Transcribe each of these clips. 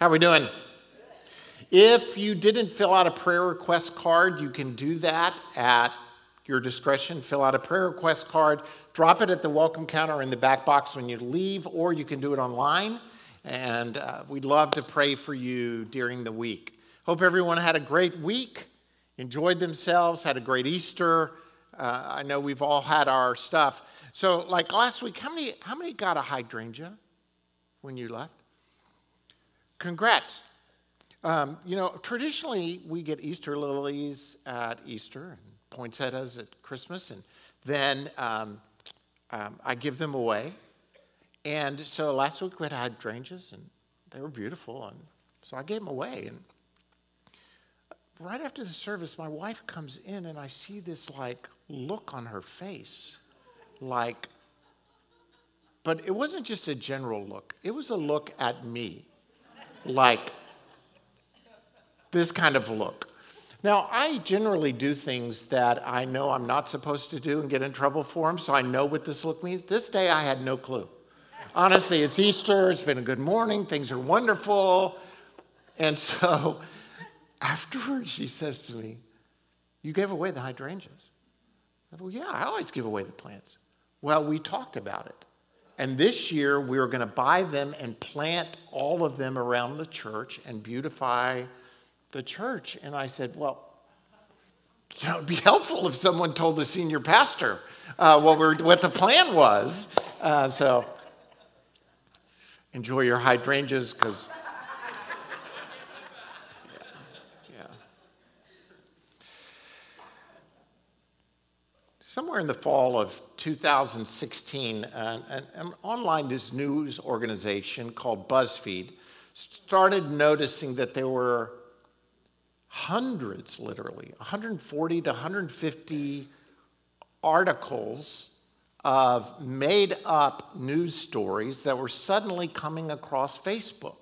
How are we doing? If you didn't fill out a prayer request card, you can do that at your discretion. Fill out a prayer request card, drop it at the welcome counter in the back box when you leave, or you can do it online. And uh, we'd love to pray for you during the week. Hope everyone had a great week, enjoyed themselves, had a great Easter. Uh, I know we've all had our stuff. So, like last week, how many, how many got a hydrangea when you left? Congrats. Um, you know, traditionally we get Easter lilies at Easter and poinsettias at Christmas, and then um, um, I give them away. And so last week we had hydrangeas, and they were beautiful, and so I gave them away. And right after the service, my wife comes in, and I see this like look on her face, like, but it wasn't just a general look; it was a look at me, like this kind of look. Now, I generally do things that I know I'm not supposed to do and get in trouble for them, so I know what this look means. This day, I had no clue. Honestly, it's Easter, it's been a good morning, things are wonderful. And so afterwards, she says to me, You gave away the hydrangeas. I Well, yeah, I always give away the plants. Well, we talked about it. And this year, we are going to buy them and plant all of them around the church and beautify the church. And I said, Well, know, it'd be helpful if someone told the senior pastor uh, what, we're, what the plan was. Uh, so enjoy your hydrangeas because. Somewhere in the fall of 2016, uh, an, an online news organization called BuzzFeed started noticing that there were hundreds, literally, 140 to 150 articles of made up news stories that were suddenly coming across Facebook.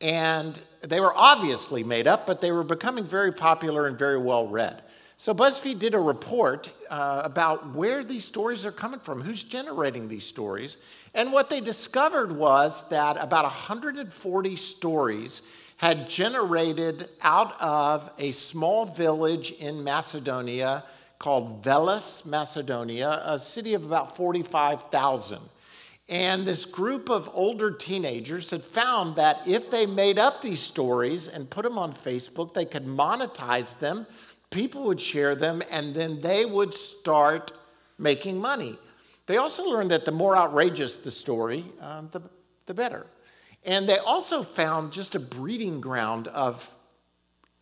And they were obviously made up, but they were becoming very popular and very well read. So BuzzFeed did a report uh, about where these stories are coming from, who's generating these stories. And what they discovered was that about 140 stories had generated out of a small village in Macedonia called Veles, Macedonia, a city of about 45,000. And this group of older teenagers had found that if they made up these stories and put them on Facebook, they could monetize them, people would share them, and then they would start making money. They also learned that the more outrageous the story, uh, the, the better. And they also found just a breeding ground of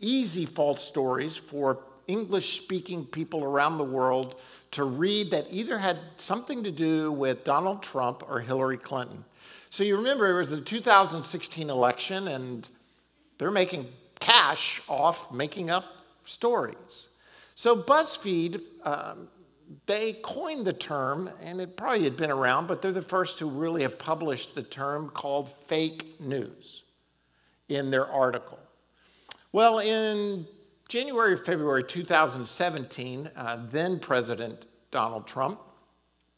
easy false stories for English speaking people around the world to read that either had something to do with Donald Trump or Hillary Clinton. So you remember it was the 2016 election, and they're making cash off making up stories. So BuzzFeed um, they coined the term, and it probably had been around, but they're the first who really have published the term called fake news in their article. Well, in January or February 2017, uh, then President Donald Trump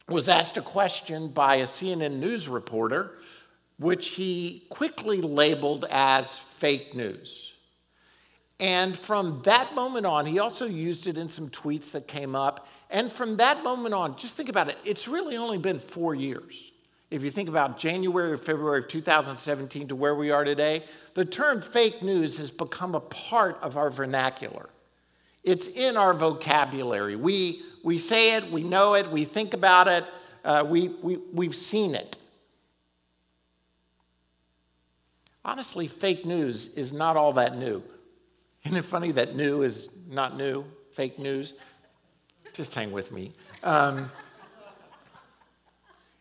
was asked a question by a CNN news reporter, which he quickly labeled as fake news. And from that moment on, he also used it in some tweets that came up and from that moment on, just think about it, it's really only been four years. If you think about January or February of 2017 to where we are today, the term fake news has become a part of our vernacular. It's in our vocabulary. We, we say it, we know it, we think about it, uh, we, we, we've seen it. Honestly, fake news is not all that new. Isn't it funny that new is not new, fake news? Just hang with me. Um,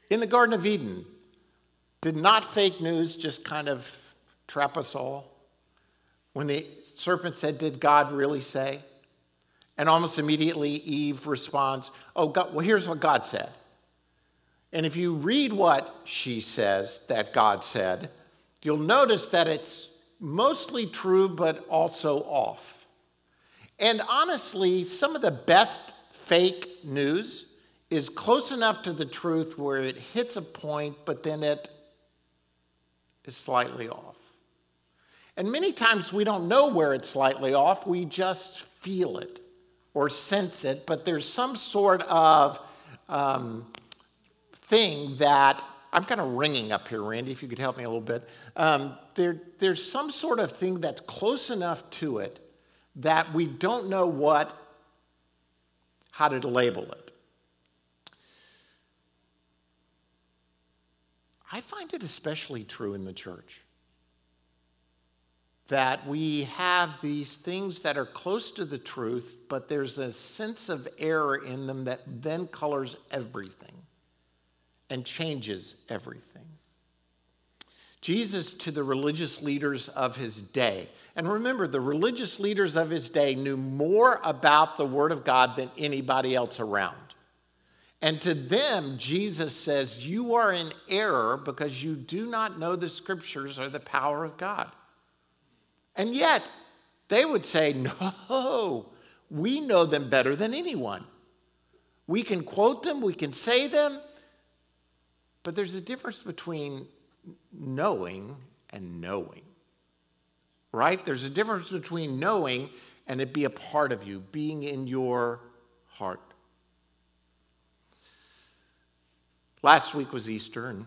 in the Garden of Eden, did not fake news just kind of trap us all? When the serpent said, Did God really say? And almost immediately, Eve responds, Oh, God, well, here's what God said. And if you read what she says that God said, you'll notice that it's mostly true, but also off. And honestly, some of the best fake news is close enough to the truth where it hits a point, but then it is slightly off. And many times we don't know where it's slightly off, we just feel it or sense it, but there's some sort of um, thing that I'm kind of ringing up here, Randy, if you could help me a little bit. Um, there, there's some sort of thing that's close enough to it that we don't know what, how to label it. I find it especially true in the church that we have these things that are close to the truth, but there's a sense of error in them that then colors everything and changes everything. Jesus to the religious leaders of his day. And remember, the religious leaders of his day knew more about the Word of God than anybody else around. And to them, Jesus says, You are in error because you do not know the scriptures or the power of God. And yet, they would say, No, we know them better than anyone. We can quote them, we can say them, but there's a difference between knowing and knowing, right? There's a difference between knowing and it be a part of you, being in your heart. Last week was Easter, and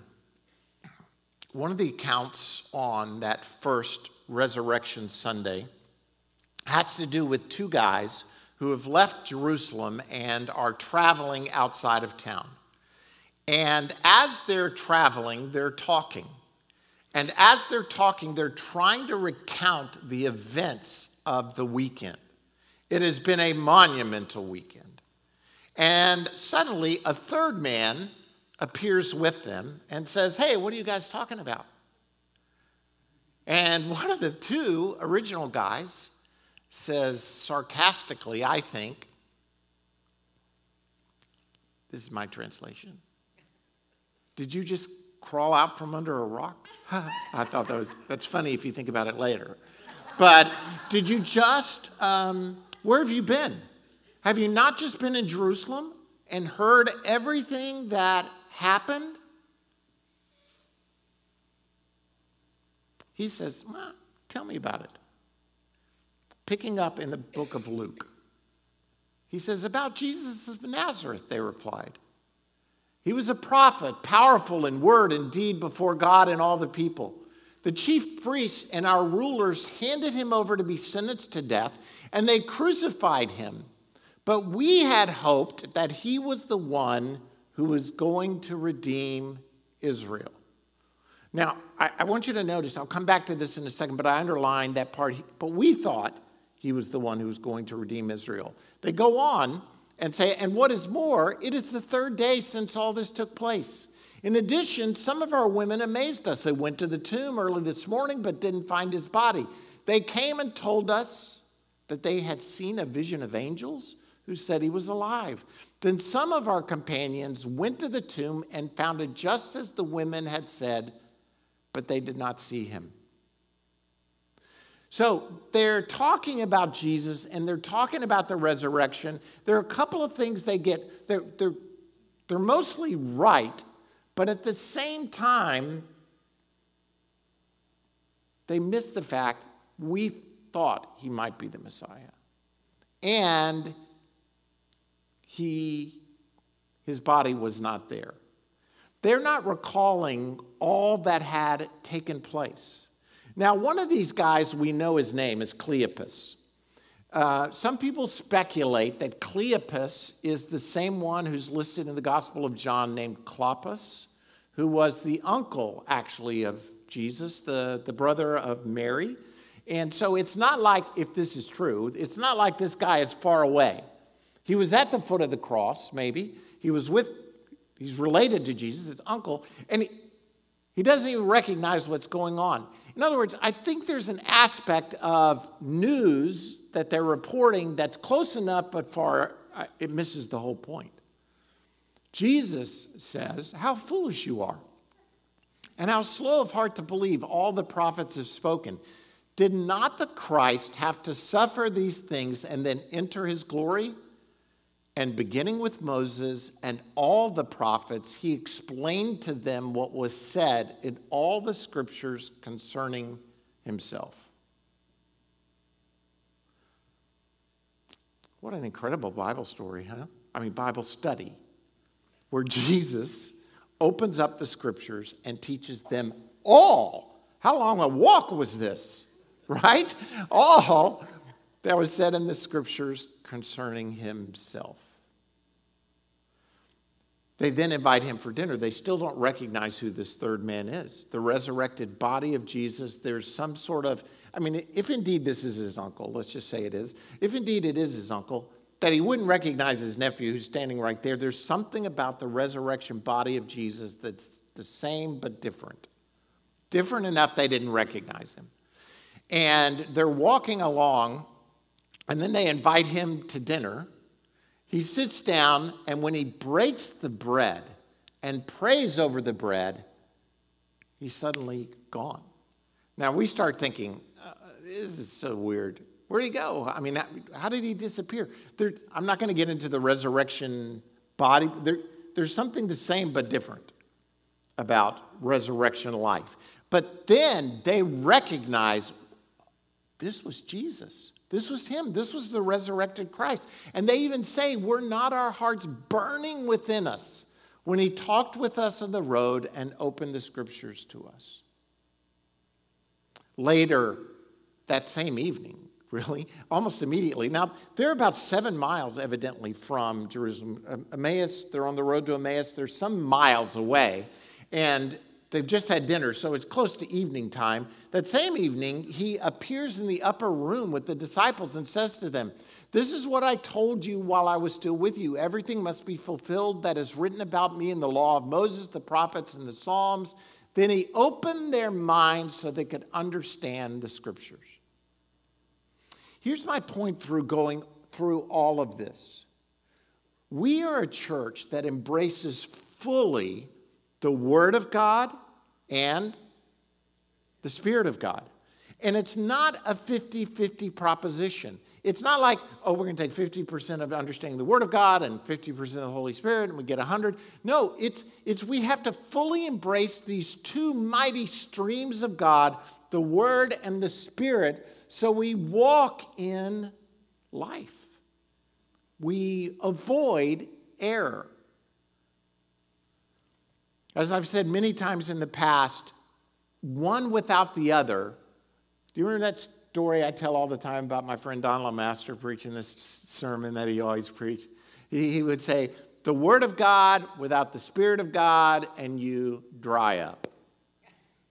one of the accounts on that first Resurrection Sunday has to do with two guys who have left Jerusalem and are traveling outside of town. And as they're traveling, they're talking. And as they're talking, they're trying to recount the events of the weekend. It has been a monumental weekend. And suddenly, a third man appears with them and says, Hey, what are you guys talking about? And one of the two original guys says sarcastically, I think, this is my translation. Did you just crawl out from under a rock? I thought that was, that's funny if you think about it later. But did you just, um, where have you been? Have you not just been in Jerusalem and heard everything that happened? He says, well, Tell me about it. Picking up in the book of Luke, he says, About Jesus of Nazareth, they replied. He was a prophet, powerful in word and deed before God and all the people. The chief priests and our rulers handed him over to be sentenced to death, and they crucified him. But we had hoped that he was the one who was going to redeem Israel. Now, I, I, want you to notice, I'll come back to this in a second, but I underlined that part. But we thought he was the one who was going to redeem Israel. They go on and say, and what is more, it is the third day since all this took place. In addition, some of our women amazed us. They went to the tomb early this morning but didn't find his body. They came and told us that they had seen a vision of angels who said he was alive. Then some of our companions went to the tomb and found it just as the women had said but they did not see him. So they're talking about Jesus and they're talking about the resurrection. There are a couple of things they get, they're, they're, they're mostly right, but at the same time, they miss the fact we thought he might be the Messiah. And he, his body was not there. They're not recalling all that had taken place. Now, one of these guys, we know his name is Cleopas. Uh, some people speculate that Cleopas is the same one who's listed in the Gospel of John named Clopas, who was the uncle, actually, of Jesus, the, the brother of Mary. And so it's not like, if this is true, it's not like this guy is far away. He was at the foot of the cross, maybe. He was with He's related to Jesus, his uncle, and he, he doesn't even recognize what's going on. In other words, I think there's an aspect of news that they're reporting that's close enough, but far, uh, it misses the whole point. Jesus says, How foolish you are, and how slow of heart to believe all the prophets have spoken. Did not the Christ have to suffer these things and then enter his glory? And beginning with Moses and all the prophets, he explained to them what was said in all the scriptures concerning himself. What an incredible Bible story, huh? I mean, Bible study, where Jesus opens up the scriptures and teaches them all. How long a walk was this, right? All that was said in the scriptures concerning himself. They then invite him for dinner. They still don't recognize who this third man is. The resurrected body of Jesus, there's some sort of, I mean, if indeed this is his uncle, let's just say it is, if indeed it is his uncle, that he wouldn't recognize his nephew who's standing right there, there's something about the resurrection body of Jesus that's the same but different. Different enough they didn't recognize him. And they're walking along, and then they invite him to dinner. He sits down, and when he breaks the bread and prays over the bread, he's suddenly gone. Now we start thinking, uh, this is so weird. Where'd he go? I mean, how did he disappear? There, I'm not going to get into the resurrection body. There, there's something the same but different about resurrection life. But then they recognize this was Jesus. This was him. This was the resurrected Christ. And they even say, Were not our hearts burning within us when he talked with us on the road and opened the scriptures to us? Later, that same evening, really, almost immediately. Now, they're about seven miles, evidently, from Jerusalem. Emmaus, they're on the road to Emmaus. They're some miles away. And They've just had dinner, so it's close to evening time. That same evening, he appears in the upper room with the disciples and says to them, This is what I told you while I was still with you. Everything must be fulfilled that is written about me in the law of Moses, the prophets, and the Psalms. Then he opened their minds so they could understand the scriptures. Here's my point through going through all of this. We are a church that embraces fully the Word of God and the Spirit of God. And it's not a 50 50 proposition. It's not like, oh, we're going to take 50% of understanding the Word of God and 50% of the Holy Spirit and we get 100. No, it's, it's we have to fully embrace these two mighty streams of God, the Word and the Spirit, so we walk in life. We avoid error. As I've said many times in the past, one without the other. Do you remember that story I tell all the time about my friend Don Master preaching this sermon that he always preached? He, he would say, The Word of God without the Spirit of God, and you dry up.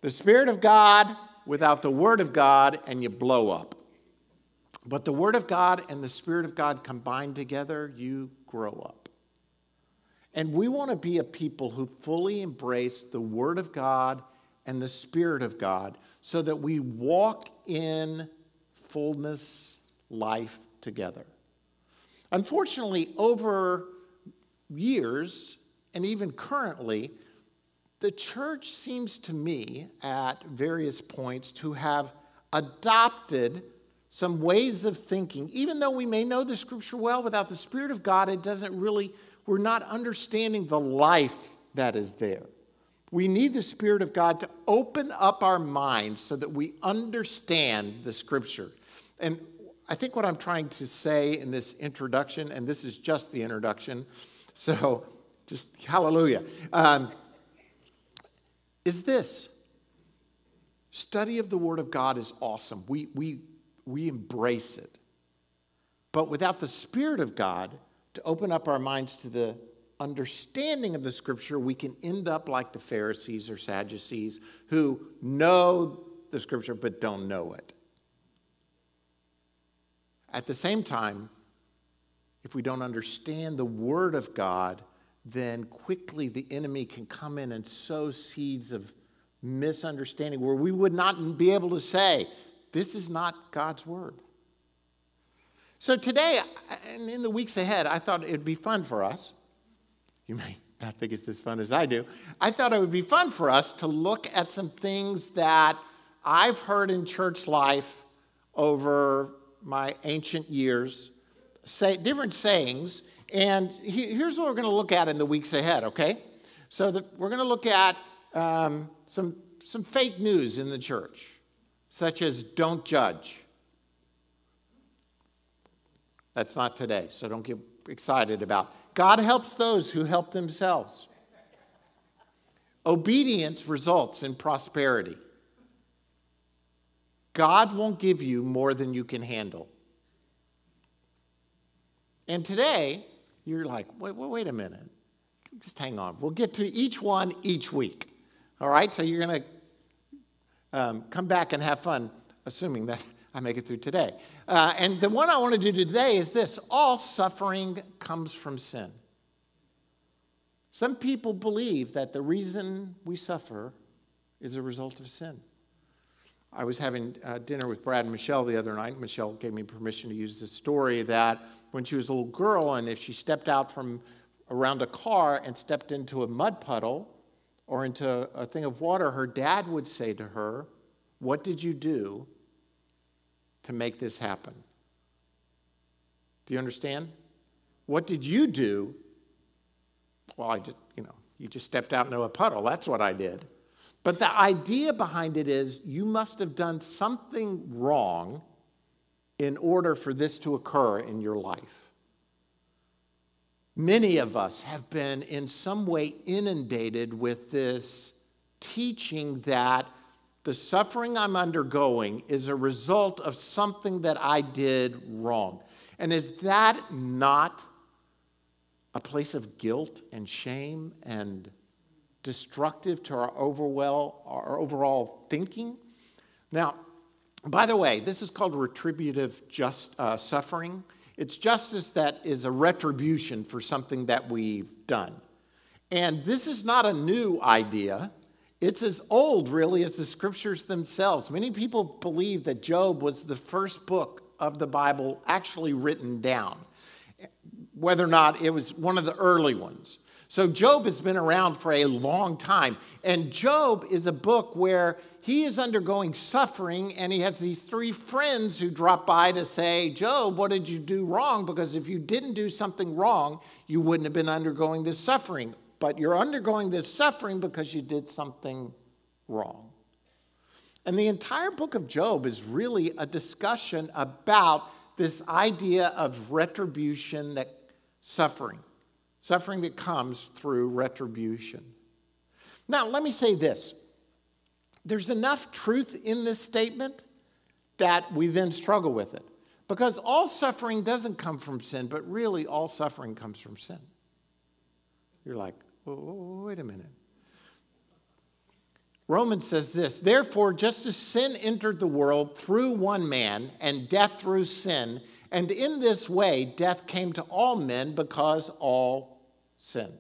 The Spirit of God without the Word of God, and you blow up. But the Word of God and the Spirit of God combined together, you grow up. And we want to be a people who fully embrace the Word of God and the Spirit of God so that we walk in fullness life together. Unfortunately, over years and even currently, the church seems to me at various points to have adopted some ways of thinking. Even though we may know the scripture well, without the Spirit of God, it doesn't really we're not understanding the life that is there. We need the Spirit of God to open up our minds so that we understand the Scripture. And I think what I'm trying to say in this introduction, and this is just the introduction, so just hallelujah, um, is this study of the Word of God is awesome. We, we, we embrace it. But without the Spirit of God, to open up our minds to the understanding of the scripture, we can end up like the Pharisees or Sadducees who know the scripture but don't know it. At the same time, if we don't understand the word of God, then quickly the enemy can come in and sow seeds of misunderstanding where we would not be able to say, This is not God's word. So today, and in the weeks ahead, I thought it'd be fun for us. You may not think it's as fun as I do. I thought it would be fun for us to look at some things that I've heard in church life over my ancient years, say, different sayings. And here's what we're going to look at in the weeks ahead, okay? So the, we're going to look at um, some, some fake news in the church, such as don't judge That's not today, so don't get excited about. God helps those who help themselves. Obedience results in prosperity. God won't give you more than you can handle. And today, you're like, wait, wait, wait a minute. Just hang on. We'll get to each one each week. All right? So you're going to um, come back and have fun, assuming that I make it through today. Uh, and the one I want to do today is this all suffering comes from sin. Some people believe that the reason we suffer is a result of sin. I was having uh, dinner with Brad and Michelle the other night. Michelle gave me permission to use this story that when she was a little girl, and if she stepped out from around a car and stepped into a mud puddle or into a thing of water, her dad would say to her, What did you do to make this happen? Do you understand? What did you do? Well, I just, you know, you just stepped out into a puddle. That's what I did. But the idea behind it is you must have done something wrong in order for this to occur in your life. Many of us have been in some way inundated with this teaching that the suffering I'm undergoing is a result of something that I did wrong. And is that not a place of guilt and shame and destructive to our overall, our overall thinking. Now, by the way, this is called retributive just, uh, suffering. It's justice that is a retribution for something that we've done. And this is not a new idea. It's as old, really, as the scriptures themselves. Many people believe that Job was the first book of the Bible actually written down, whether or not it was one of the early ones. So, Job has been around for a long time. And Job is a book where he is undergoing suffering, and he has these three friends who drop by to say, Job, what did you do wrong? Because if you didn't do something wrong, you wouldn't have been undergoing this suffering. But you're undergoing this suffering because you did something wrong. And the entire book of Job is really a discussion about this idea of retribution that suffering suffering that comes through retribution. Now, let me say this there's enough truth in this statement that we then struggle with it. Because all suffering doesn't come from sin, but really all suffering comes from sin. You're like, wait a minute. Romans says this Therefore, just as sin entered the world through one man, and death through sin, and in this way death came to all men because all sinned.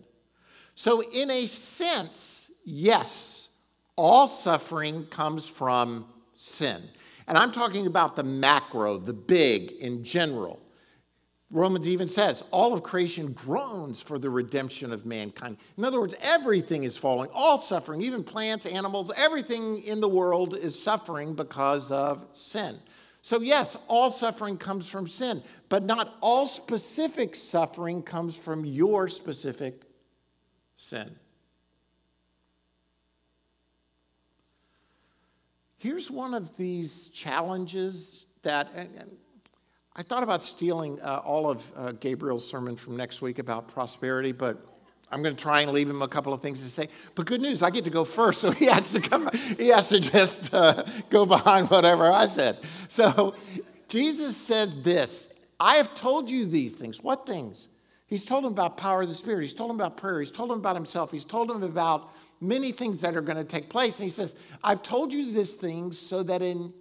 So, in a sense, yes, all suffering comes from sin. And I'm talking about the macro, the big in general. Romans even says, all of creation groans for the redemption of mankind. In other words, everything is falling, all suffering, even plants, animals, everything in the world is suffering because of sin. So, yes, all suffering comes from sin, but not all specific suffering comes from your specific sin. Here's one of these challenges that I thought about stealing uh, all of uh, Gabriel's sermon from next week about prosperity, but I'm going to try and leave him a couple of things to say. But good news, I get to go first, so he has to come. He has to just uh, go behind whatever I said. So Jesus said this: "I have told you these things. What things? He's told him about power of the Spirit. He's told him about prayer. He's told him about himself. He's told him about many things that are going to take place. And he says, "I've told you these things so that in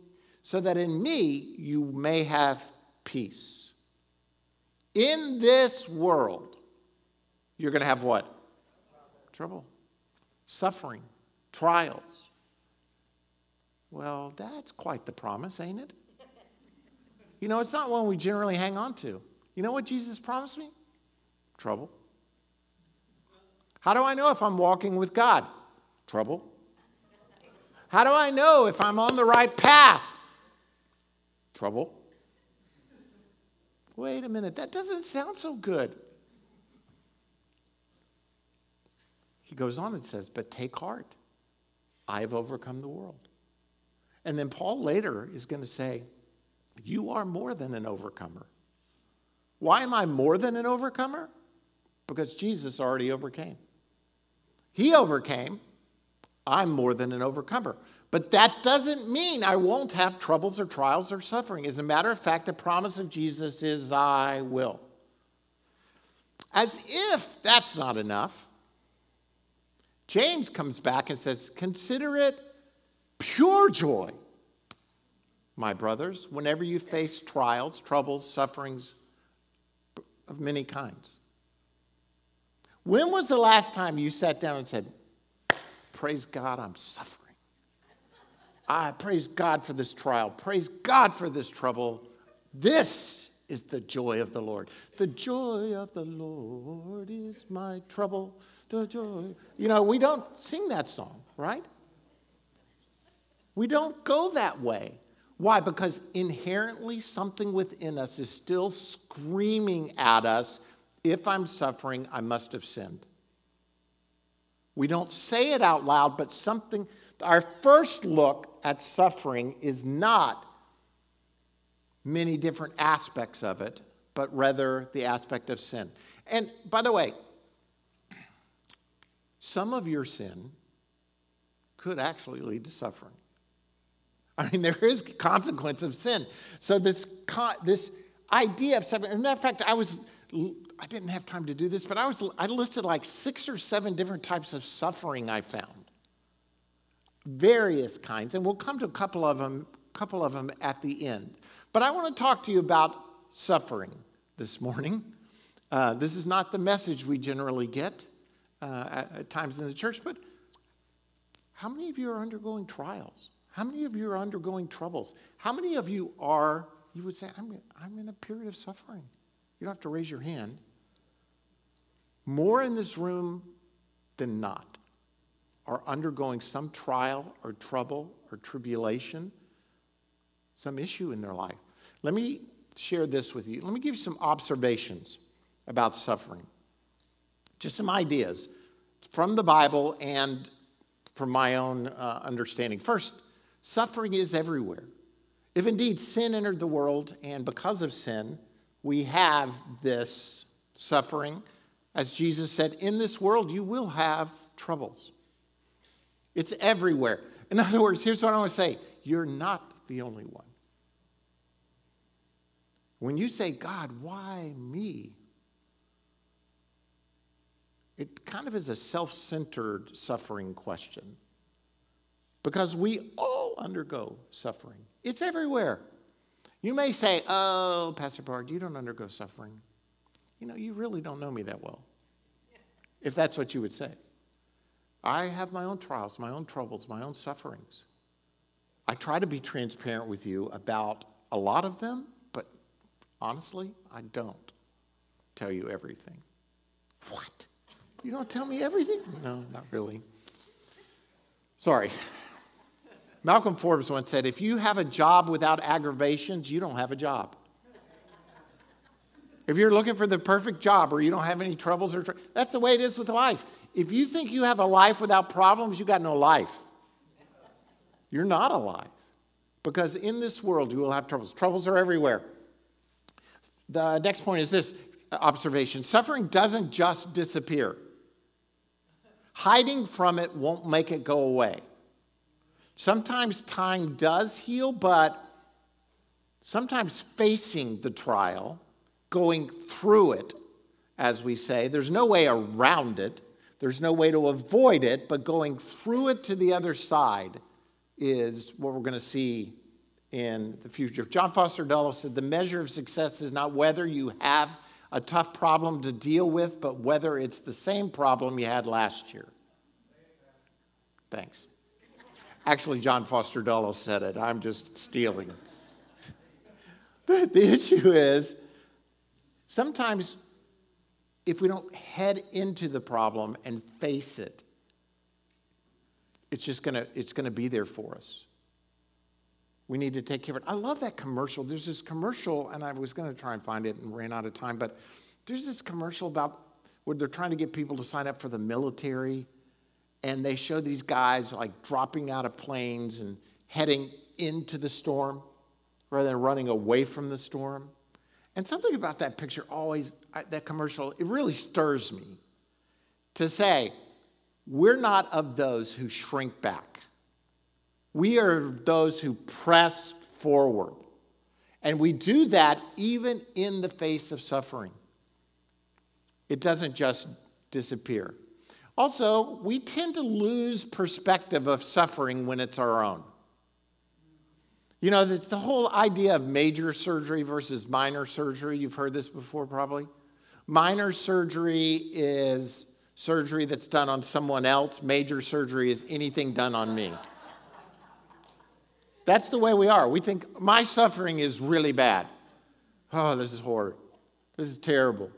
so that in me you may have peace. In this world." you're going to have what? Trouble, suffering, trials. Well, that's quite the promise, ain't it? You know, it's not one we generally hang on to. You know what Jesus promised me? Trouble. How do I know if I'm walking with God? Trouble. How do I know if I'm on the right path? Trouble. Wait a minute, that doesn't sound so good. He goes on and says, But take heart, I have overcome the world. And then Paul later is going to say, You are more than an overcomer. Why am I more than an overcomer? Because Jesus already overcame. He overcame. I'm more than an overcomer. But that doesn't mean I won't have troubles or trials or suffering. As a matter of fact, the promise of Jesus is, I will. As if that's not enough, James comes back and says, Consider it pure joy, my brothers, whenever you face trials, troubles, sufferings of many kinds. When was the last time you sat down and said, Praise God, I'm suffering? I praise God for this trial. Praise God for this trouble. This is the joy of the Lord. The joy of the Lord is my trouble. The joy. You know, we don't sing that song, right? We don't go that way. Why? Because inherently something within us is still screaming at us if I'm suffering, I must have sinned. We don't say it out loud, but something, our first look at suffering is not many different aspects of it, but rather the aspect of sin. And by the way, some of your sin could actually lead to suffering. I mean, there is consequence of sin. So this this idea of suffering. matter of fact, I was I didn't have time to do this, but I was I listed like six or seven different types of suffering I found, various kinds, and we'll come to a couple of them, couple of them at the end. But I want to talk to you about suffering this morning. Uh, this is not the message we generally get uh, at, at times in the church, but how many of you are undergoing trials? How many of you are undergoing troubles? How many of you are, you would say, I'm, I'm in a period of suffering? You don't have to raise your hand. More in this room than not are undergoing some trial or trouble or tribulation, some issue in their life. Let me share this with you. Let me give you some observations about suffering. Just some ideas from the Bible and from my own uh, understanding. First, suffering is everywhere. If indeed sin entered the world, and because of sin, we have this suffering, as Jesus said, in this world you will have troubles. It's everywhere. In other words, here's what I want to say you're not the only one. When you say, God, why me? It kind of is a self centered suffering question because we all undergo suffering, it's everywhere. You may say, Oh, Pastor Bard, you don't undergo suffering. You know, you really don't know me that well, if that's what you would say. I have my own trials, my own troubles, my own sufferings. I try to be transparent with you about a lot of them, but Honestly, I don't tell you everything. What? You don't tell me everything? No, not really. Sorry. Malcolm Forbes once said if you have a job without aggravations, you don't have a job. If you're looking for the perfect job or you don't have any troubles or tr- that's the way it is with life. If you think you have a life without problems, you got no life. You're not alive. Because in this world you will have troubles. Troubles are everywhere. The next point is this observation suffering doesn't just disappear, hiding from it won't make it go away. Sometimes time does heal, but sometimes facing the trial, going through it, as we say, there's no way around it, there's no way to avoid it, but going through it to the other side is what we're going to see in the future. John Foster Dulles said the measure of success is not whether you have a tough problem to deal with, but whether it's the same problem you had last year. Thanks. Actually, John Foster Dulles said it. I'm just stealing. But the issue is sometimes if we don't head into the problem and face it, it's just gonna, it's gonna be there for us. We need to take care of it. I love that commercial. There's this commercial, and I was to try and find it and ran out of time, but there's this commercial about where they're trying to get people to sign up for the military, and they show these guys like dropping out of planes and heading into the storm rather than running away from the storm. And something about that picture always, that commercial, it really stirs me to say, we're not of those who shrink back. We are those who press forward. And we do that even in the face of suffering. It doesn't just disappear. Also, we tend to lose perspective of suffering when it's our own. You know, it's the whole idea of major surgery versus minor surgery. You've heard this before, probably. Minor surgery is surgery that's done on someone else, major surgery is anything done on me. That's the way we are. We think my suffering is really bad. Oh, this is horrid. This is terrible.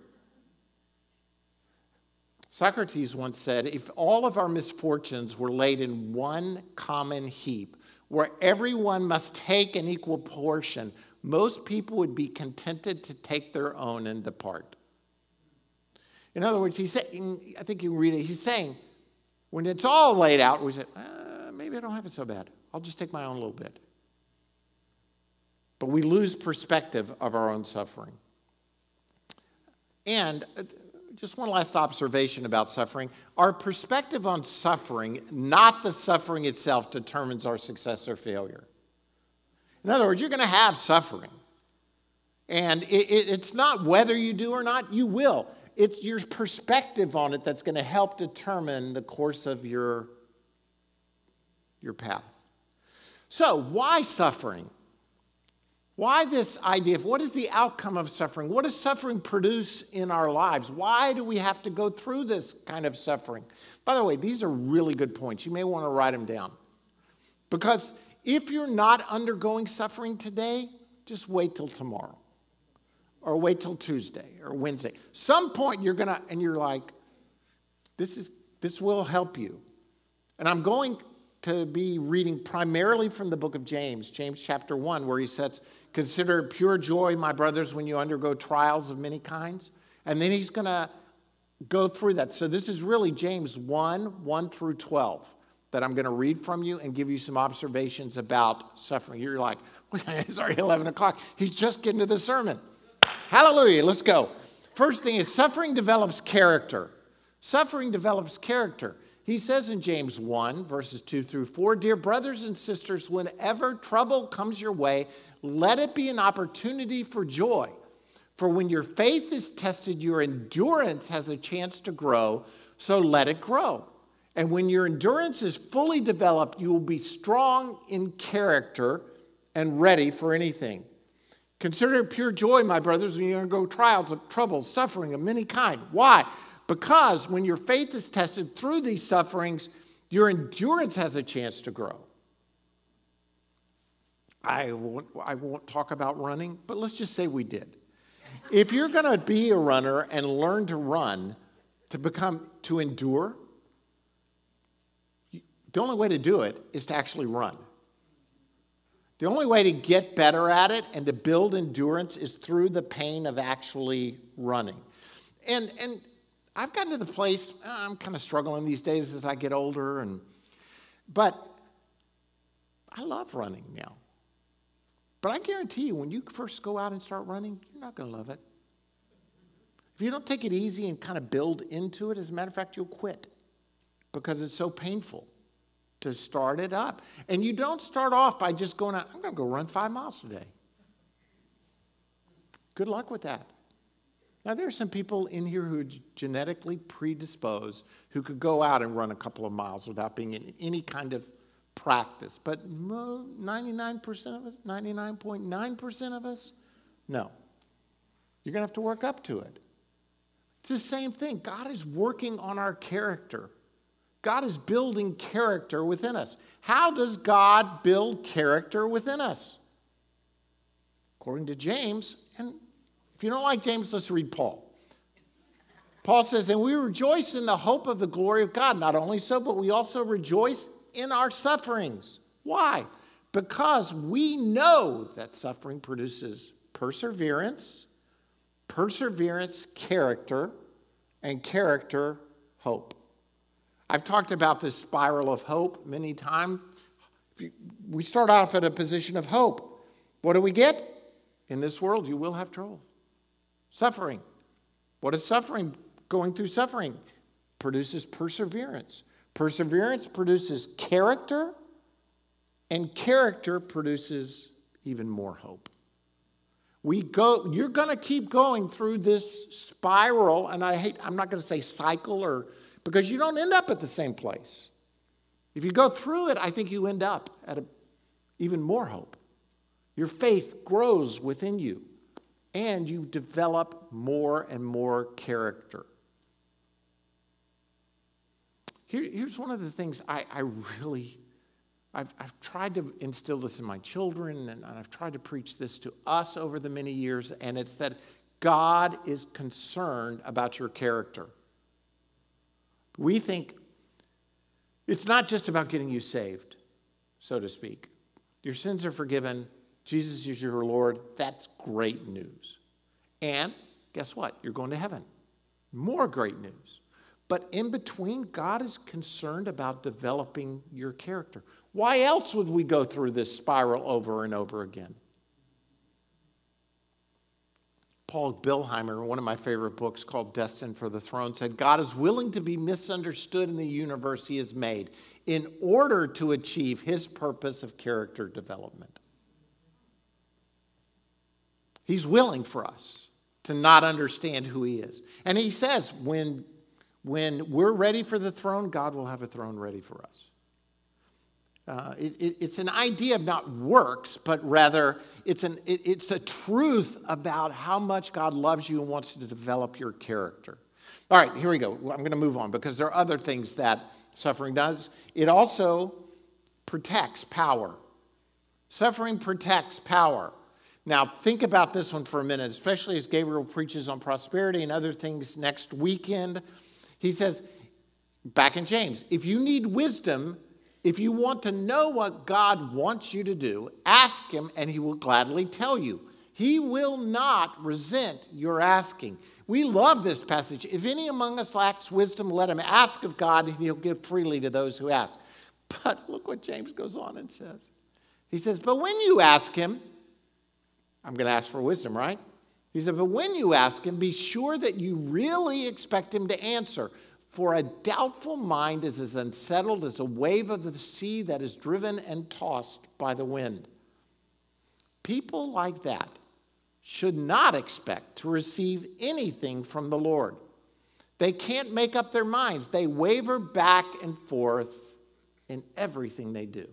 Socrates once said if all of our misfortunes were laid in one common heap, where everyone must take an equal portion, most people would be contented to take their own and depart. In other words, he's saying, I think you can read it, he's saying, when it's all laid out, we say, uh, maybe I don't have it so bad. I'll just take my own little bit. But we lose perspective of our own suffering. And uh, just one last observation about suffering. Our perspective on suffering, not the suffering itself, determines our success or failure. In other words, you're going to have suffering. And it, it, it's not whether you do or not, you will it's your perspective on it that's going to help determine the course of your, your path. So, why suffering? Why this idea of what is the outcome of suffering? What does suffering produce in our lives? Why do we have to go through this kind of suffering? By the way, these are really good points. You may want to write them down. Because if you're not undergoing suffering today, just wait till tomorrow or wait till Tuesday or Wednesday. Some point you're going to, and you're like, this, is, this will help you. And I'm going to be reading primarily from the book of James, James chapter 1, where he says, Consider pure joy, my brothers, when you undergo trials of many kinds. And then he's going to go through that. So this is really James 1 1 through 12 that I'm going to read from you and give you some observations about suffering. You're like, it's already 11 o'clock. He's just getting to the sermon. Hallelujah. Let's go. First thing is suffering develops character. Suffering develops character. He says in James 1, verses 2 through 4 Dear brothers and sisters, whenever trouble comes your way, let it be an opportunity for joy. For when your faith is tested, your endurance has a chance to grow, so let it grow. And when your endurance is fully developed, you will be strong in character and ready for anything. Consider it pure joy, my brothers, when you undergo trials of trouble, suffering of many kind. Why? Because when your faith is tested through these sufferings, your endurance has a chance to grow. I won't, I won't talk about running, but let's just say we did. If you're going to be a runner and learn to run, to become, to endure, the only way to do it is to actually run. The only way to get better at it and to build endurance is through the pain of actually running. And, and I've gotten to the place, uh, I'm kind of struggling these days as I get older, and, but I love running now. But I guarantee you, when you first go out and start running, you're not going to love it. If you don't take it easy and kind of build into it, as a matter of fact, you'll quit because it's so painful to start it up. And you don't start off by just going out, I'm going to go run five miles today. Good luck with that. Now, there are some people in here who are genetically predisposed who could go out and run a couple of miles without being in any kind of practice. But 99% of us, 99.9% of us, no. You're going to have to work up to it. It's the same thing. God is working on our character. God is building character within us. How does God build character within us? According to James, and if you don't like James, let's read Paul. Paul says, And we rejoice in the hope of the glory of God. Not only so, but we also rejoice in our sufferings. Why? Because we know that suffering produces perseverance, perseverance, character, and character, hope. I've talked about this spiral of hope many times. We start off at a position of hope. What do we get? In this world, you will have trouble. Suffering. What is suffering? Going through suffering produces perseverance. Perseverance produces character, and character produces even more hope. We go, you're going to keep going through this spiral, and I hate, I'm not going to say cycle or, because you don't end up at the same place. If you go through it, I think you end up at a, even more hope. Your faith grows within you, and you develop more and more character. Here, here's one of the things I, I really I've, I've tried to instill this in my children, and I've tried to preach this to us over the many years, and it's that God is concerned about your character. We think it's not just about getting you saved, so to speak. Your sins are forgiven. Jesus is your Lord. That's great news. And guess what? You're going to heaven. More great news. But in between, God is concerned about developing your character. Why else would we go through this spiral over and over again? Paul Billheimer, one of my favorite books called Destined for the Throne, said God is willing to be misunderstood in the universe he has made in order to achieve his purpose of character development. He's willing for us to not understand who he is. And he says, when, when we're ready for the throne, God will have a throne ready for us. Uh, it, it, it's an idea of not works, but rather it's, an, it, it's a truth about how much God loves you and wants to develop your character. All right, here we go. I'm going to move on because there are other things that suffering does. It also protects power. Suffering protects power. Now, think about this one for a minute, especially as Gabriel preaches on prosperity and other things next weekend. He says, back in James, if you need wisdom, if you want to know what God wants you to do, ask Him and He will gladly tell you. He will not resent your asking. We love this passage. If any among us lacks wisdom, let him ask of God, and He'll give freely to those who ask. But look what James goes on and says. He says, But when you ask Him, I'm going to ask for wisdom, right? He said, But when you ask Him, be sure that you really expect Him to answer. For a doubtful mind is as unsettled as a wave of the sea that is driven and tossed by the wind. People like that should not expect to receive anything from the Lord. They can't make up their minds, they waver back and forth in everything they do.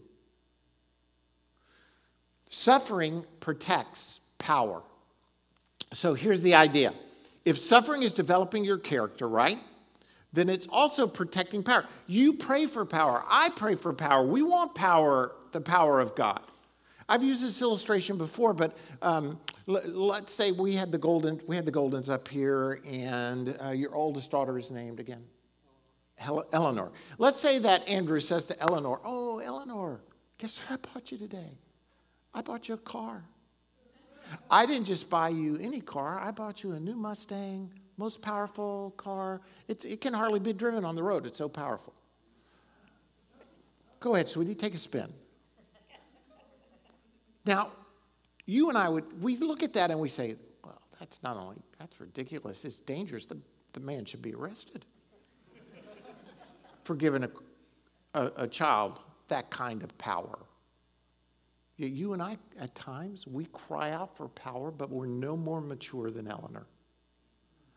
Suffering protects power. So here's the idea if suffering is developing your character, right? then it's also protecting power. You pray for power. I pray for power. We want power, the power of God. I've used this illustration before, but um, l- let's say we had the golden we had the Goldens up here, and uh, your oldest daughter is named again, Hel- Eleanor. Let's say that Andrew says to Eleanor, "Oh, Eleanor, guess what I bought you today? I bought you a car. I didn't just buy you any car. I bought you a new Mustang most powerful car. It's, it can hardly be driven on the road, it's so powerful. Go ahead, sweetie, take a spin. Now, you and I would, we look at that and we say, well, that's not only, that's ridiculous, it's dangerous. The, the man should be arrested for giving a, a, a child that kind of power. You and I, at times, we cry out for power, but we're no more mature than Eleanor.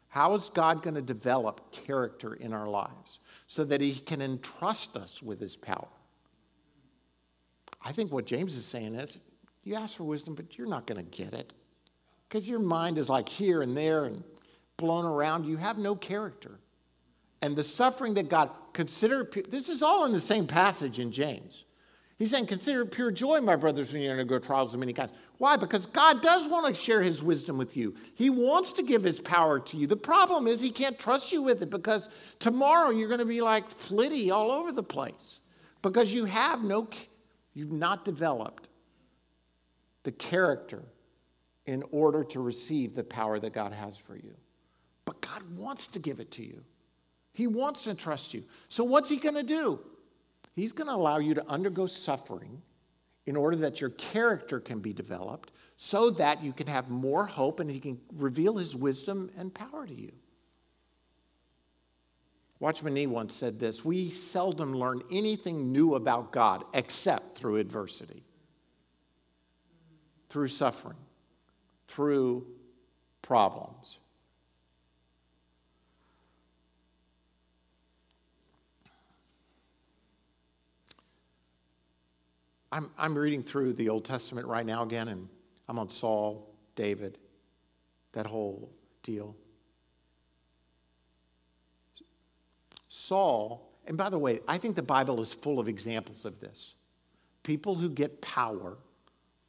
How is God going to develop character in our lives so that He can entrust us with His power? I think what James is saying is you ask for wisdom, but you're not going to get it because your mind is like here and there and blown around. You have no character. And the suffering that God consider this is all in the same passage in James. He's saying, Consider pure joy, my brothers, when you undergo trials of many kinds. Why? Because God does want to share his wisdom with you. He wants to give his power to you. The problem is he can't trust you with it because tomorrow you're going to be like flitty all over the place because you have no, you've not developed the character in order to receive the power that God has for you. But God wants to give it to you. He wants to trust you. So what's he going to do? He's going to allow you to undergo suffering in order that your character can be developed so that you can have more hope and he can reveal his wisdom and power to you. Watchman Nee once said this We seldom learn anything new about God except through adversity, through suffering, through problems. I'm, I'm reading through the Old Testament right now again, and I'm on Saul, David, that whole deal. Saul, and by the way, I think the Bible is full of examples of this. People who get power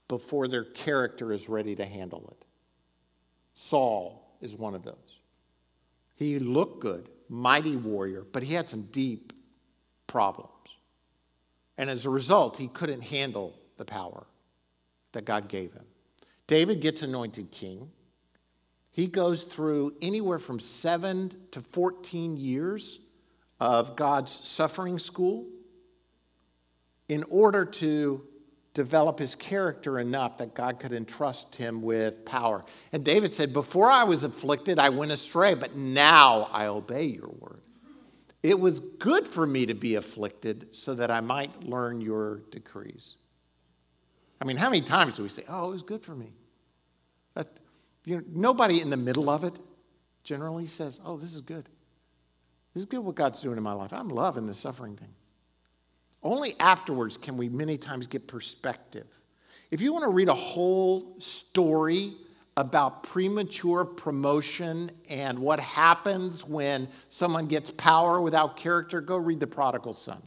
before their character is ready to handle it. Saul is one of those. He looked good, mighty warrior, but he had some deep problems. And as a result, he couldn't handle the power that God gave him. David gets anointed king. He goes through anywhere from seven to 14 years of God's suffering school in order to develop his character enough that God could entrust him with power. And David said, Before I was afflicted, I went astray, but now I obey your word. It was good for me to be afflicted so that I might learn your decrees. I mean, how many times do we say, Oh, it was good for me? You know, nobody in the middle of it generally says, Oh, this is good. This is good what God's doing in my life. I'm loving the suffering thing. Only afterwards can we many times get perspective. If you want to read a whole story about premature promotion and what happens when someone gets power without character, go read The Prodigal Son.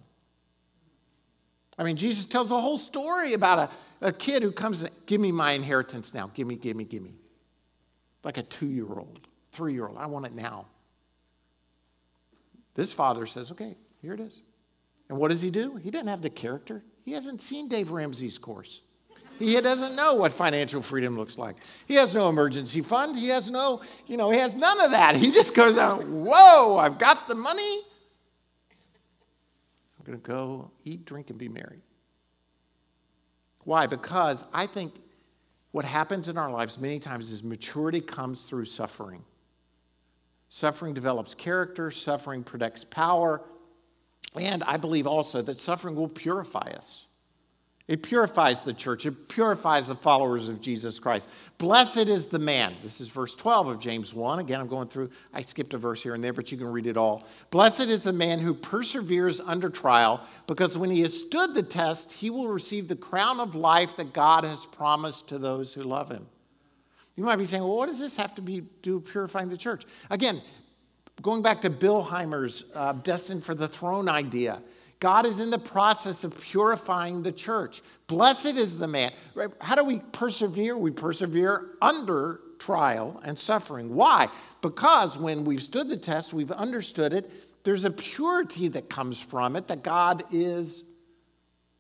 I mean, Jesus tells a whole story about a, a kid who comes, and, give me my inheritance now. Give me, give me, give me. Like a two year old, three year old. I want it now. This father says, okay, here it is. And what does he do? He doesn't have the character. He hasn't seen Dave Ramsey's course. He doesn't know what financial freedom looks like. He has no emergency fund. He has no, you know, he has none of that. He just goes out, whoa, I've got the money. I'm going to go eat, drink, and be merry. Why? Because I think what happens in our lives many times is maturity comes through suffering. Suffering develops character, suffering protects power, and I believe also that suffering will purify us. It purifies the church, it purifies the followers of Jesus Christ. Blessed is the man. This is verse 12 of James 1. Again, I'm going through, I skipped a verse here and there, but you can read it all. Blessed is the man who perseveres under trial, because when he has stood the test, he will receive the crown of life that God has promised to those who love him. You might be saying, well, what does this have to be, do purifying the church? Again, going back to Billheimer's uh, destined for the throne idea, God is in the process of purifying the church. Blessed is the man. How do we persevere? We persevere under trial and suffering. Why? Because when we've stood the test, we've understood it, there's a purity that comes from it that God is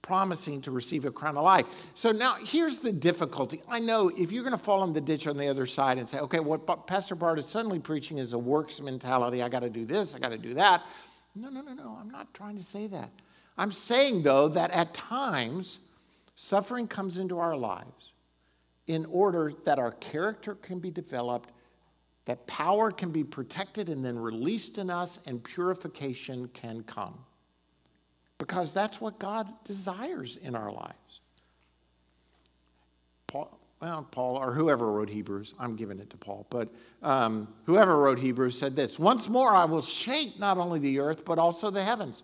promising to receive a crown of life. So now here's the difficulty. I know if you're going to fall in the ditch on the other side and say, okay, what Pastor Bart is suddenly preaching is a works mentality. I got to do this, I got to do that. No, no, no, no. I'm not trying to say that. I'm saying, though, that at times suffering comes into our lives in order that our character can be developed, that power can be protected and then released in us, and purification can come because that's what God desires in our lives. Paul, well, Paul or whoever wrote Hebrews, I'm giving it to Paul, but um, whoever wrote Hebrews said this Once more I will shake not only the earth, but also the heavens.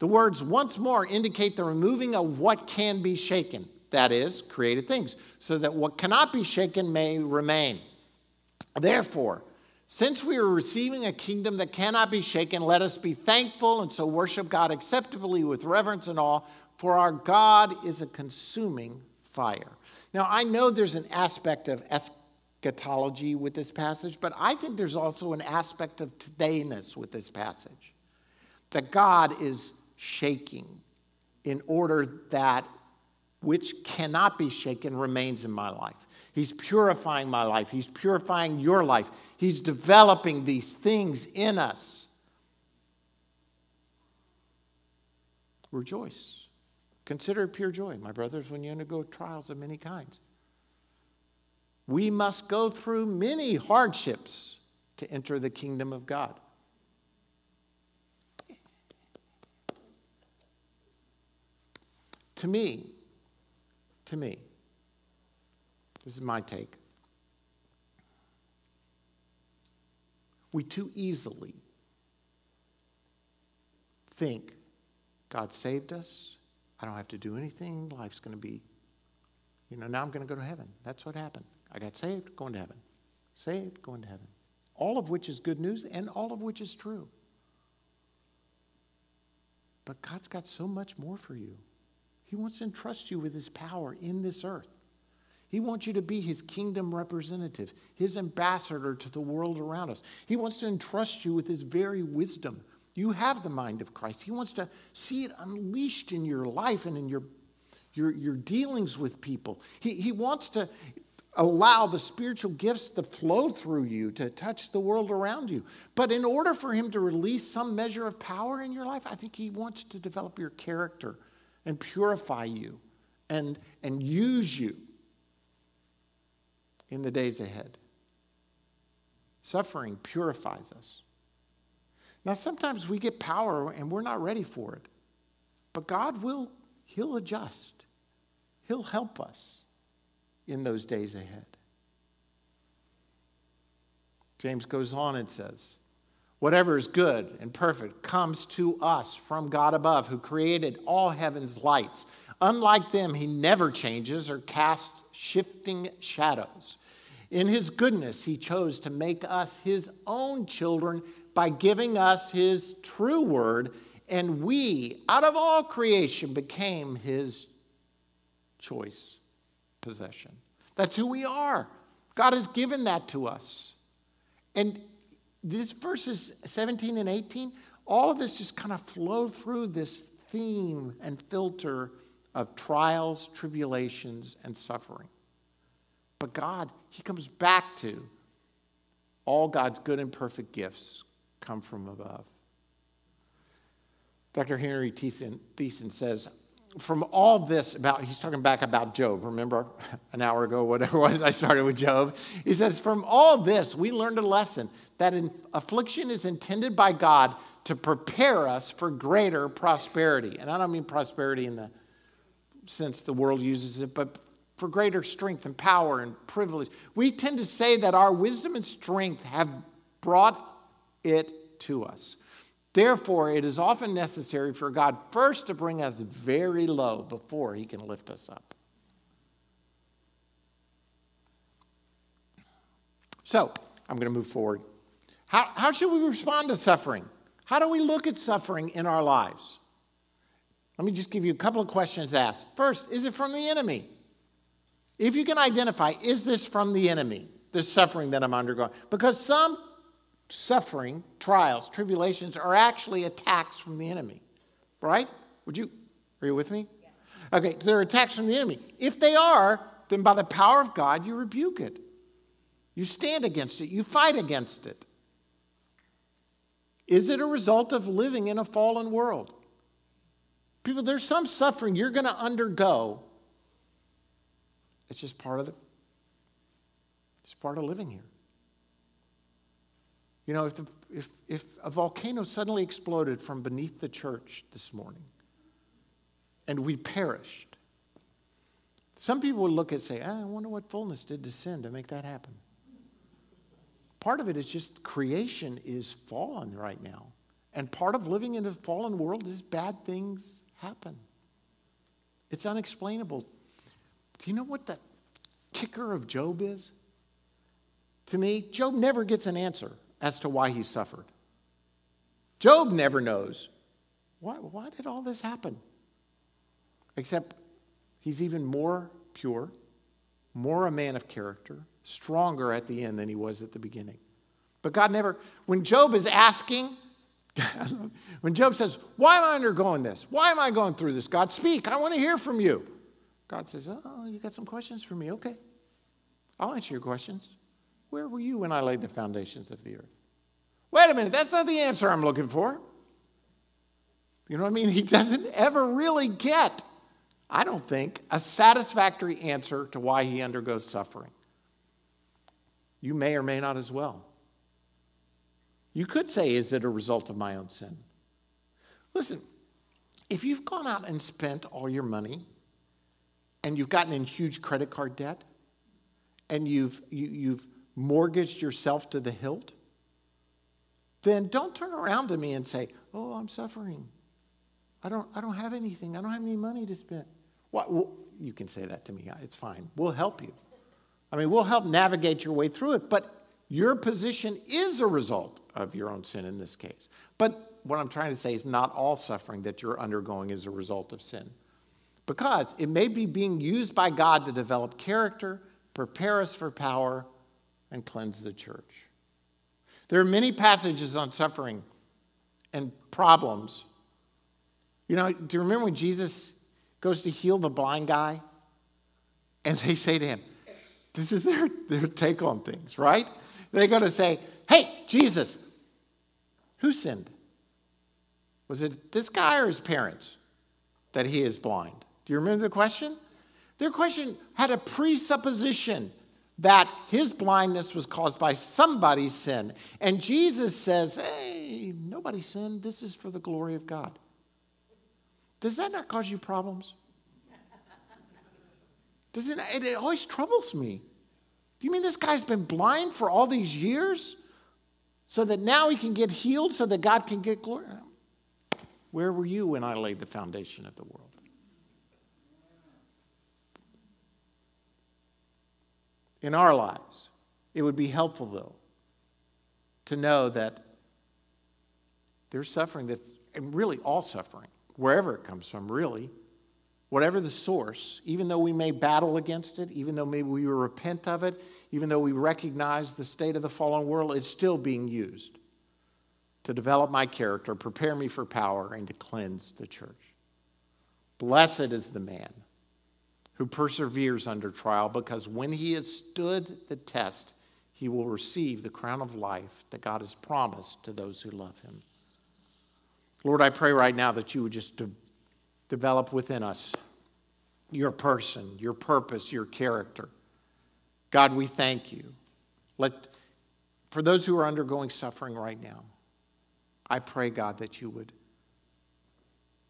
The words once more indicate the removing of what can be shaken, that is, created things, so that what cannot be shaken may remain. Therefore, since we are receiving a kingdom that cannot be shaken, let us be thankful and so worship God acceptably with reverence and awe, for our God is a consuming fire. Now, I know there's an aspect of eschatology with this passage, but I think there's also an aspect of todayness with this passage. That God is shaking in order that which cannot be shaken remains in my life. He's purifying my life. He's purifying your life. He's developing these things in us. Rejoice. Consider pure joy, my brothers, when you undergo trials of many kinds. We must go through many hardships to enter the kingdom of God. To me, to me, this is my take. We too easily think God saved us. I don't have to do anything. Life's going to be, you know, now I'm going to go to heaven. That's what happened. I got saved, going to heaven. Saved, going to heaven. All of which is good news and all of which is true. But God's got so much more for you. He wants to entrust you with His power in this earth. He wants you to be His kingdom representative, His ambassador to the world around us. He wants to entrust you with His very wisdom. You have the mind of Christ. He wants to see it unleashed in your life and in your, your, your dealings with people. He, he wants to allow the spiritual gifts to flow through you to touch the world around you. But in order for Him to release some measure of power in your life, I think He wants to develop your character and purify you and, and use you in the days ahead. Suffering purifies us. Now, sometimes we get power and we're not ready for it, but God will, He'll adjust, He'll help us in those days ahead. James goes on and says, Whatever is good and perfect comes to us from God above, who created all heaven's lights. Unlike them, he never changes or casts shifting shadows. In his goodness, he chose to make us his own children by giving us his true word, and we, out of all creation, became his choice possession. That's who we are. God has given that to us. And these verses 17 and 18, all of this just kind of flow through this theme and filter of trials, tribulations, and suffering. But God, He comes back to all God's good and perfect gifts come from above. Dr. Henry Thiessen says, from all this about, he's talking back about Job. Remember an hour ago, whatever it was, I started with Job. He says, from all this, we learned a lesson that affliction is intended by God to prepare us for greater prosperity. And I don't mean prosperity in the sense the world uses it, but for greater strength and power and privilege. We tend to say that our wisdom and strength have brought it to us. Therefore, it is often necessary for God first to bring us very low before he can lift us up. So, I'm going to move forward. How, how should we respond to suffering? How do we look at suffering in our lives? Let me just give you a couple of questions asked. First, is it from the enemy? If you can identify, is this from the enemy, this suffering that I'm undergoing? Because some suffering, trials, tribulations are actually attacks from the enemy, right? Would you, are you with me? Yeah. Okay, they're attacks from the enemy. If they are, then by the power of God, you rebuke it. You stand against it, you fight against it. Is it a result of living in a fallen world? People, there's some suffering you're going to undergo. It's just part of the, it's part of living here. You know, if, the, if, if a volcano suddenly exploded from beneath the church this morning and we perished, some people would look at and say, ah, I wonder what fullness did to sin to make that happen. Part of it is just creation is fallen right now. And part of living in a fallen world is bad things happen. It's unexplainable. Do you know what the kicker of Job is? To me, Job never gets an answer as to why he suffered. Job never knows why, why did all this happen? Except he's even more pure, more a man of character, stronger at the end than he was at the beginning. But God never, when Job is asking, when Job says, Why am I undergoing this? Why am I going through this? God, speak. I want to hear from you. God says, Oh, you got some questions for me? Okay. I'll answer your questions. Where were you when I laid the foundations of the earth? Wait a minute, that's not the answer I'm looking for. You know what I mean? He doesn't ever really get I don't think, a satisfactory answer to why he undergoes suffering. You may or may not as well. You could say, Is it a result of my own sin? Listen, if you've gone out and spent all your money and you've gotten in huge credit card debt and you've, you, you have mortgaged yourself to the hilt, then don't turn around to me and say, Oh, I'm suffering. I don't, I don't have anything. I don't have any money to spend. What, well, you can say that to me. It's fine. We'll help you. I mean, we'll help navigate your way through it, but your position is a result of your own sin in this case. But what I'm trying to say is not all suffering that you're undergoing is a result of sin. Because it may be being used by God to develop character, prepare us for power, and cleanse the church. There are many passages on suffering and problems. You know, do you remember when Jesus goes to heal the blind guy? And they say to him, this is their, their take on things, right? They're going to say, hey, Jesus, who sinned? Was it this guy or his parents that he is blind? Do you remember the question? Their question had a presupposition that his blindness was caused by somebody's sin. And Jesus says, hey, nobody sinned. This is for the glory of God. Does that not cause you problems? Does it, it always troubles me. Do you mean this guy's been blind for all these years so that now he can get healed so that God can get glory? Where were you when I laid the foundation of the world? In our lives, it would be helpful, though, to know that there's suffering that's, and really all suffering, wherever it comes from, really, whatever the source, even though we may battle against it, even though maybe we repent of it, even though we recognize the state of the fallen world, it's still being used to develop my character, prepare me for power, and to cleanse the church. Blessed is the man who perseveres under trial, because when he has stood the test, he will receive the crown of life that God has promised to those who love him. Lord, I pray right now that you would just de- develop within us your person, your purpose, your character. God, we thank you. Let, for those who are undergoing suffering right now, I pray, God, that you would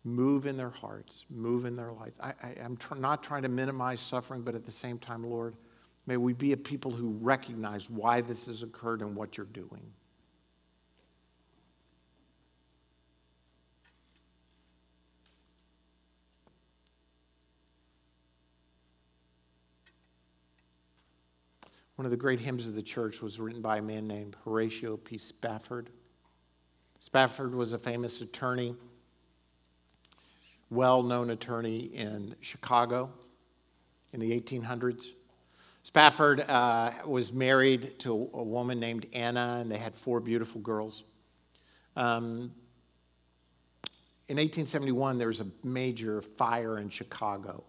move in their hearts, move in their lives. I, am tr- not trying to minimize suffering, but at the same time, Lord, may we be a people who recognize why this has occurred and what you're doing. One of the great hymns of the church was written by a man named Horatio P. Spafford. Spafford was a famous attorney, well known attorney in Chicago in the 1800s. Spafford uh, was married to a woman named Anna, and they had four beautiful girls. Um, in 1871, there was a major fire in Chicago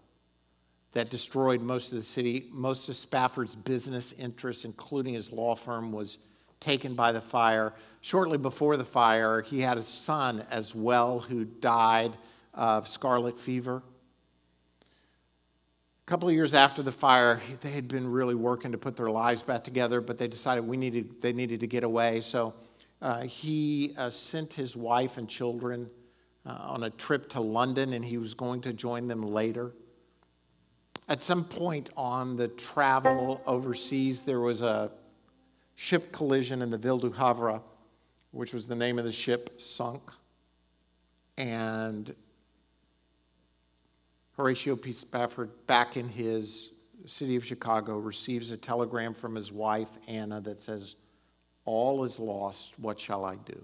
that destroyed most of the city. Most of Spafford's business interests, including his law firm, was taken by the fire. Shortly before the fire, he had a son as well who died of scarlet fever. A couple of years after the fire, they had been really working to put their lives back together, but they decided we needed, they needed to get away. So uh, he uh, sent his wife and children uh, on a trip to London, and he was going to join them later. At some point on the travel overseas, there was a ship collision in the Ville du Havre, which was the name of the ship, sunk. And Horatio P. Spafford, back in his city of Chicago, receives a telegram from his wife, Anna, that says, All is lost. What shall I do?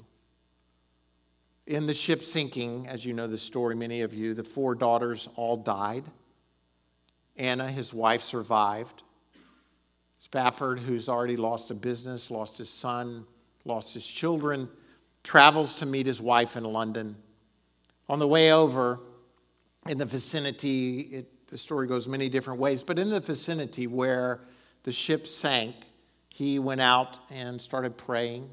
In the ship sinking, as you know the story, many of you, the four daughters all died. Anna, his wife, survived. Spafford, who's already lost a business, lost his son, lost his children, travels to meet his wife in London. On the way over, in the vicinity, it, the story goes many different ways, but in the vicinity where the ship sank, he went out and started praying.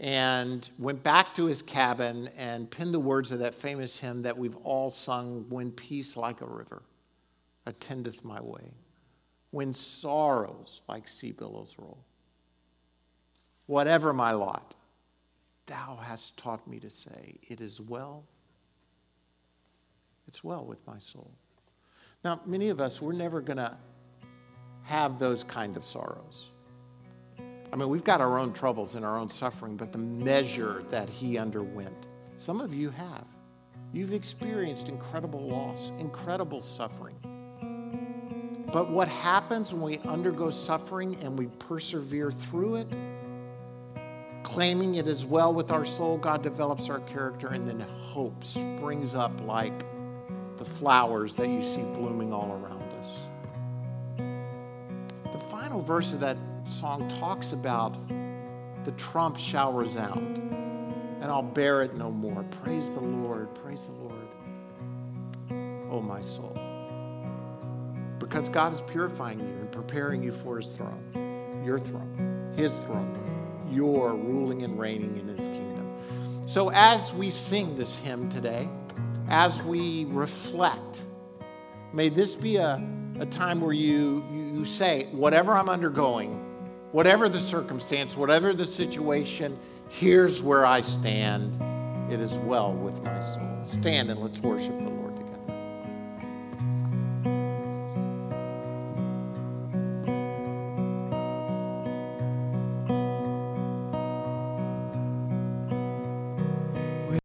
and went back to his cabin and penned the words of that famous hymn that we've all sung When peace like a river attendeth my way, when sorrows like sea billows roll. Whatever my lot, thou hast taught me to say, It is well. It's well with my soul. Now, many of us, we're never going to have those kind of sorrows. I mean, we've got our own troubles and our own suffering, but the measure that he underwent, some of you have. You've experienced incredible loss, incredible suffering. But what happens when we undergo suffering and we persevere through it, claiming it as well with our soul, God develops our character, and then hope springs up like the flowers that you see blooming all around us. The final verse of that song talks about the trump shall resound, and I'll bear it no more. Praise the Lord, praise the Lord, oh my soul. Because God is purifying you and preparing you for his throne, your throne, his throne, your ruling and reigning in his kingdom. So as we sing this hymn today, as we reflect, may this be a, a time where you, you say, whatever I'm undergoing, Whatever the circumstance, whatever the situation, here's where I stand. It is well with my soul. Stand and let's worship the Lord.